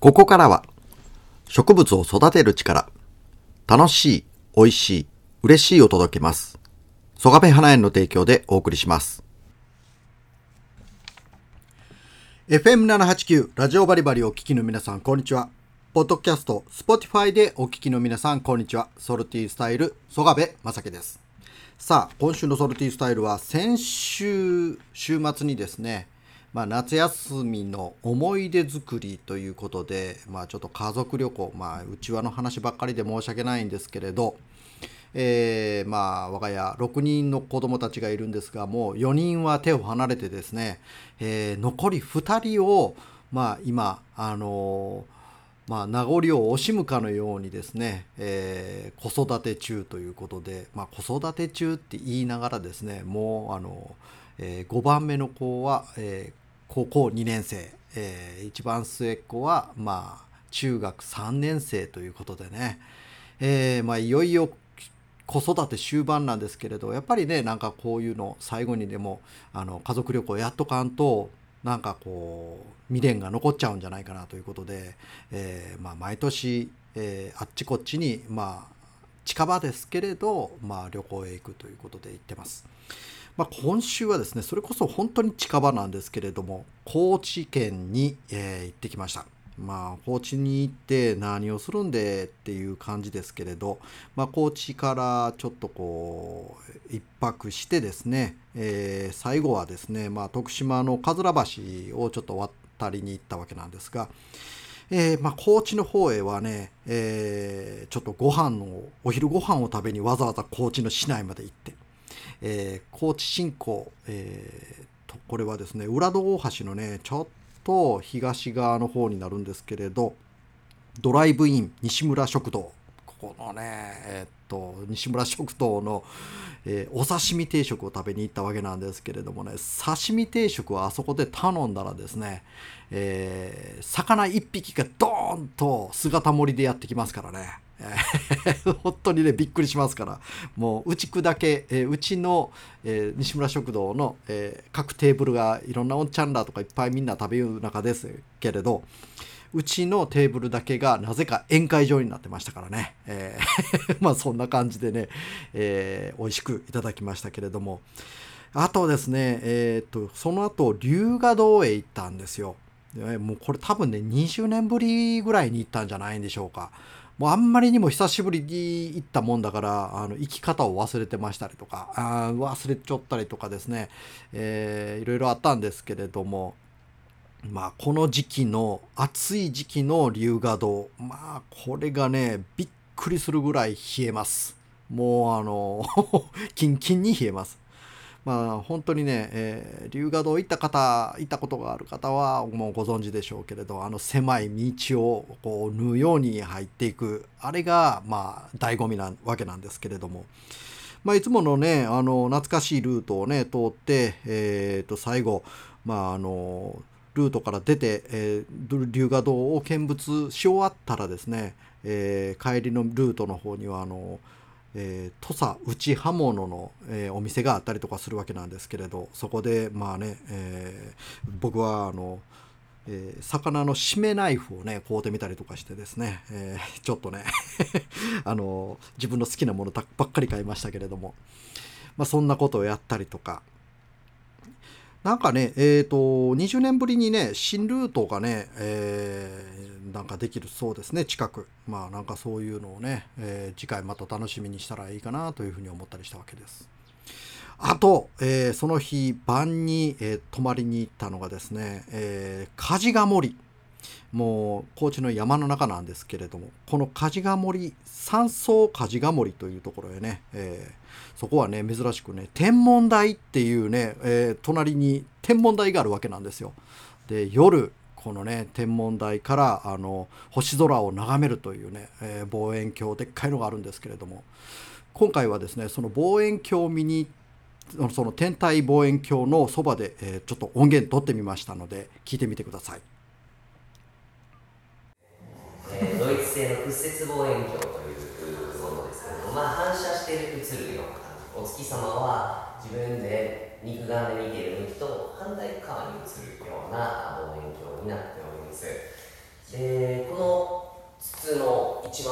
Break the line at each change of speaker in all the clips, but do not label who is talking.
ここからは植物を育てる力、楽しい、美味しい、嬉しいを届けます。曽我部花園の提供でお送りします。FM789 ラジオバリバリお聞きの皆さん、こんにちは。ポッドキャスト、Spotify でお聞きの皆さん、こんにちは。ソルティースタイル、曽我部正樹です。さあ、今週のソルティースタイルは先週、週末にですね、まあ、夏休みの思い出作りということで、まあ、ちょっと家族旅行、まあ、うちわの話ばっかりで申し訳ないんですけれど、えーまあ我が家6人の子供たちがいるんですがもう4人は手を離れてですね、えー残り2人を、まあ、今あのーまあ、名残を惜しむかのようにですね、えー子育て中ということで、まあ、子育て中って言いながらですねもうあの、え5番目の子は、えー高校2年生、えー一番末っ子は、まあ、中学3年生ということでね、えーまあ、いよいよ子育て終盤なんですけれどやっぱりねなんかこういうの最後にでもあの家族旅行やっとかんとなんかこう未練が残っちゃうんじゃないかなということで、えーまあ、毎年、えーあっちこっちにまあ近場ですけれど、まあ、旅行へ行くということで行ってます。まあ、今週はですねそれこそ本当に近場なんですけれども高知県に、えー行ってきました。まあ、高知に行って何をするんでっていう感じですけれど、まあ、高知からちょっとこう一泊してですね、えー最後はですね、まあ、徳島の桂橋をちょっと渡りに行ったわけなんですが、えーまあ、高知の方へはね、えーちょっとご飯をお昼ご飯を食べにわざわざ高知の市内まで行って、えー高知新港、えーとこれはですね浦戸大橋のねちょっと東側の方になるんですけれどドライブイン西村食堂ここのねえーっと西村食堂の、えーお刺身定食を食べに行ったわけなんですけれどもね刺身定食はあそこで頼んだらですね、えー魚1匹がドーンと姿盛りでやってきますからね。本当にねびっくりしますから。もううち砕け、えうちの、え西村食堂の、え各テーブルがいろんなおんちゃんらとかいっぱいみんな食べる中ですけれどうちのテーブルだけがなぜか宴会場になってましたからね、えー まあそんな感じでね、えー美味しくいただきましたけれども。あとですね、えー、とその後龍河洞へ行ったんですよ。もうこれ多分ね20年ぶりぐらいに行ったんじゃないんでしょうか。もうあんまりにも久しぶりに行ったもんだからあの生き方を忘れてましたりとかあ忘れちゃったりとかですね、えーいろいろあったんですけれどもまあこの時期の暑い時期の龍河洞まあこれがねびっくりするぐらい冷えます。もうあの キンキンに冷えます。まあ本当にね、えー龍河洞行った方行ったことがある方はもうご存知でしょうけれどあの狭い道をこう縫うように入っていく。あれがまあ醍醐味なわけなんですけれども、まあ、いつものねあの懐かしいルートをね通って、えー、と最後まああのルートから出て、えー龍河洞を見物し終わったらですね、えー帰りのルートの方にはあのえー土佐内刃物の、えーお店があったりとかするわけなんですけれどそこでまあね、えー僕はあの、えー魚の締めナイフをね買うてみたりとかしてですね、えーちょっとね あの自分の好きなものばっかり買いましたけれども、まあ、そんなことをやったりとかなんかね、えー、と20年ぶりにね新ルートがね、えーなんかできるそうですね近く。まあなんかそういうのをね、えー次回また楽しみにしたらいいかなというふうに思ったりしたわけです。あと、えーその日晩に、えー泊まりに行ったのがですね、えー梶賀森。もう高知の山の中なんですけれどもこの梶賀森山荘梶賀森というところへね、えーそこはね珍しくね天文台っていうね、えー隣に天文台があるわけなんですよ。で夜このね天文台からあの星空を眺めるというね、えー望遠鏡でっかいのがあるんですけれども今回はですねその望遠鏡を見にその天体望遠鏡のそばで、えーちょっと音源取ってみましたので聞いてみてください。
えードイツ製の屈折望遠鏡というものですけれども、まあ、反射して映るような感じお月様は自分で肉眼で見ている向きと反対側に映るような望遠鏡になっております。で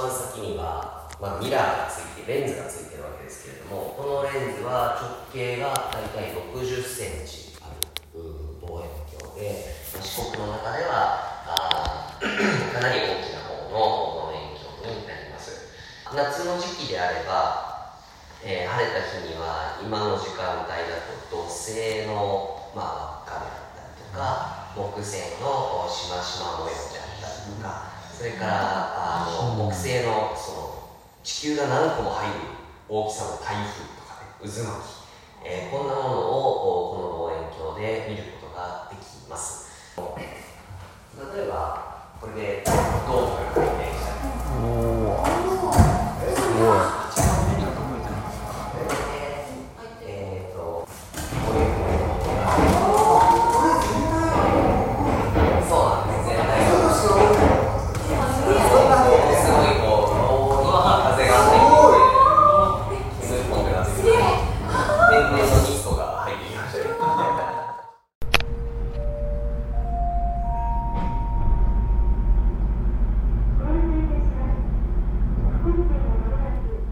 月には、まあ、ミラーがついてレンズがついてるわけですけれどもこのレンズは直径が大体60センチある望遠鏡で四国の中ではあかなり大きな方の望遠鏡になります。夏の時期であれば、えー、晴れた日には今の時間帯だと土星の、まあ、輪っかであったりとか木星のしましま模様であったりとかそれからあの木星のその地球が何個も入る大きさの台風とかね渦巻き、えー、こんなものをこの望遠鏡で見ることができます。例えばこれでドームが回転したりおすごい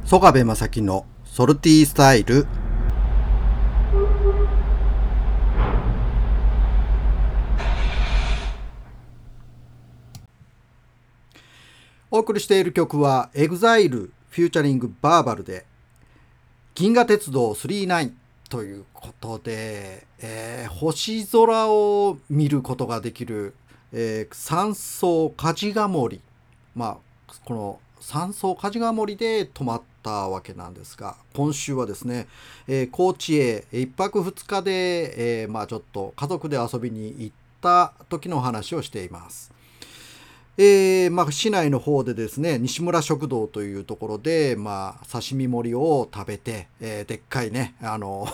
曽我部正樹のソルティースタイル。お送りしている曲は EXILE フューチャリングバーバルで銀河鉄道39ということで、えー、星空を見ることができる、えー、山荘梶賀森まあこの山荘梶賀森で泊まったわけなんですが今週はですね、えー、高知へ1泊2日で、えー、まあちょっと家族で遊びに行った時の話をしています。えー、まあ、市内の方でですね西村食堂というところで、まあ、刺身盛りを食べて、えー、でっかいねあの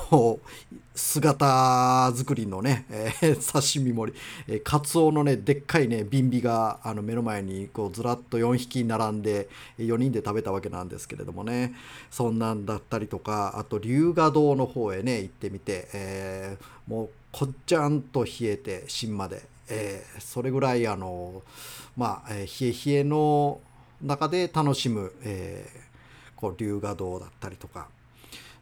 姿作りのね、えー、刺身盛り、えー、カツオのねでっかいねビンビがあの目の前にこうずらっと4匹並んで4人で食べたわけなんですけれどもね。そんなんだったりとかあと龍河洞の方へね行ってみて、えー、もうこっちゃんと冷えて芯まで、えー、それぐらいあのまあ、えー、冷え冷えの中で楽しむ、えー、こう龍河洞だったりとか。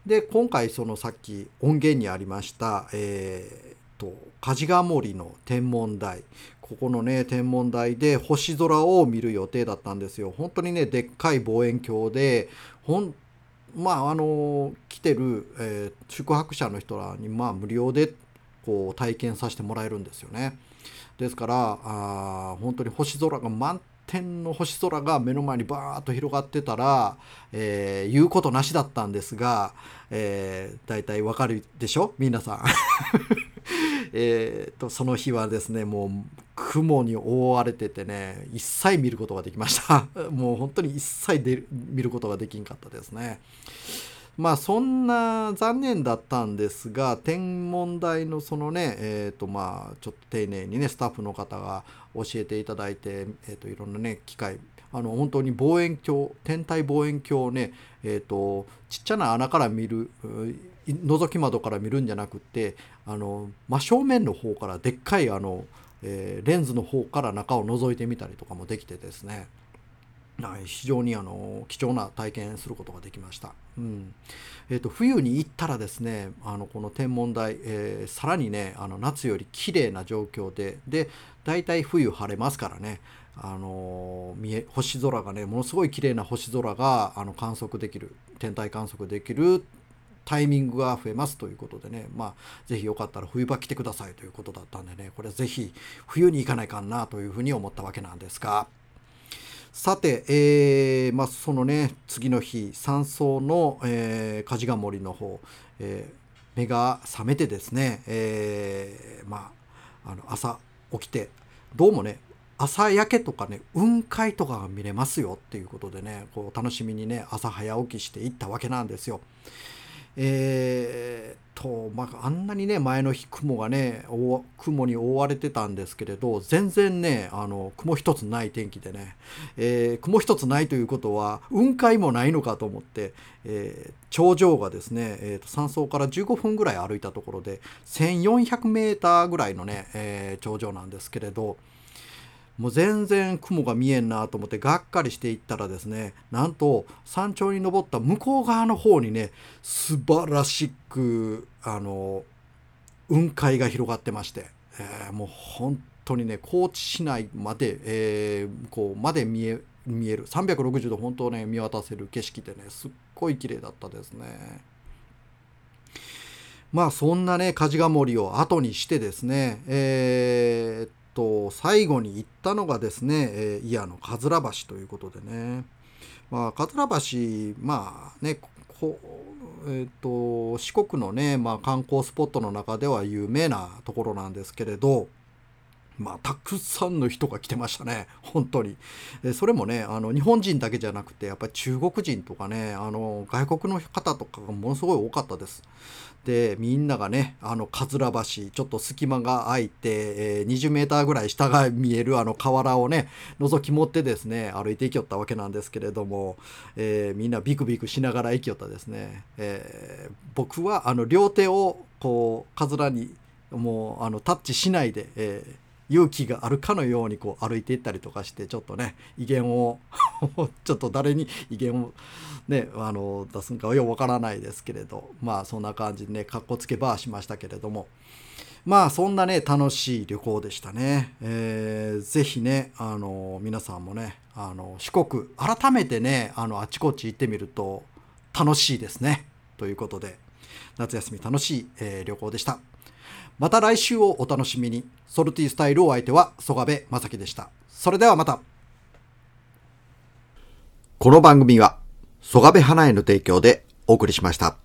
で今回そのさっき音源にありました、えーと、梶賀森の天文台ここのね天文台で星空を見る予定だったんですよ本当にねでっかい望遠鏡でほんまああの来てる、えー、宿泊者の人らにまあ無料でこう体験させてもらえるんですよね。ですからあ本当に星空が満天の星空が目の前にバーッと広がってたら、えー、言うことなしだったんですが、えー、大体わかるでしょ？皆さん。えとその日はですねもう雲に覆われててね一切見ることができました もう本当に一切で見ることができんかったですね。まあそんな残念だったんですが天文台のそのねえっ、ー、とまあちょっと丁寧にねスタッフの方が教えていただいて、えー、といろんなね機械あの本当に望遠鏡天体望遠鏡をねえっ、ー、とちっちゃな穴から見る覗き窓から見るんじゃなくてあの真正面の方からでっかいあの、えー、レンズの方から中を覗いてみたりとかもできてですね。非常にあの貴重な体験することができました。うんえーと、冬に行ったらですねあのこの天文台、えー、さらにねあの夏より綺麗な状況でで大体冬晴れますからねあの見え星空がねものすごい綺麗な星空があの観測できる天体観測できるタイミングが増えますということでねまあ是非よかったら冬場来てくださいということだったんでねこれ是非冬に行かないかなというふうに思ったわけなんですが。さて、えーまあ、そのね次の日山荘の、えー、梶賀森の方、えー、目が覚めてですね、えー、まああの朝起きてどうもね朝焼けとかね雲海とかが見れますよっていうことでねこう楽しみにね朝早起きして行ったわけなんですよ。えー、と、まあ、あんなにね前の日雲がね雲に覆われてたんですけれど全然ねあの雲一つない天気でね、えー、雲一つないということは雲海もないのかと思って、えー、頂上がですね、えーと、山荘から15分ぐらい歩いたところで1400メーターぐらいのね、えー、頂上なんですけれどもう全然雲が見えんなと思ってがっかりしていったらですねなんと山頂に登った向こう側の方にね素晴らしくあの雲海が広がってまして、えー、もう本当にね高知市内まで、えー、こうまで見え見える360度本当ね見渡せる景色でねすっごい綺麗だったですね。まあそんなね梶賀森を後にしてですねえー、っと最後に行ったのがですね、えー、伊の桂橋ということでね。まあ桂橋まあねこえーと、四国のね、まあ、観光スポットの中では有名なところなんですけれど、まあ、たくさんの人が来てましたね、本当に。でそれもね、あの日本人だけじゃなくて、やっぱり中国人とかね、あの外国の方とかがものすごい多かったです。で、みんながね、あの、かずら橋、ちょっと隙間が空いて、えー、20メーターぐらい下が見えるあの河原をね、覗き持ってですね、歩いていきよったわけなんですけれども、えー、みんなビクビクしながら行きよったですね。えー、僕はあの両手をこう、かずらにもうあのタッチしないで、えー勇気があるかのようにこう歩いていったりとかしてちょっとね威厳を ちょっと誰に威厳をねあの出すんかはようわからないですけれどまあそんな感じでねかっこつけばしましたけれどもまあそんなね楽しい旅行でしたね。えー、ぜひねあの皆さんもねあの四国改めてねあのあちこち行ってみると楽しいですね。ということで夏休み楽しい、えー、旅行でした。また来週をお楽しみに。ソルティスタイルお相手は曽我部正樹でした。それではまた。この番組は、曽我部花への提供でお送りしました。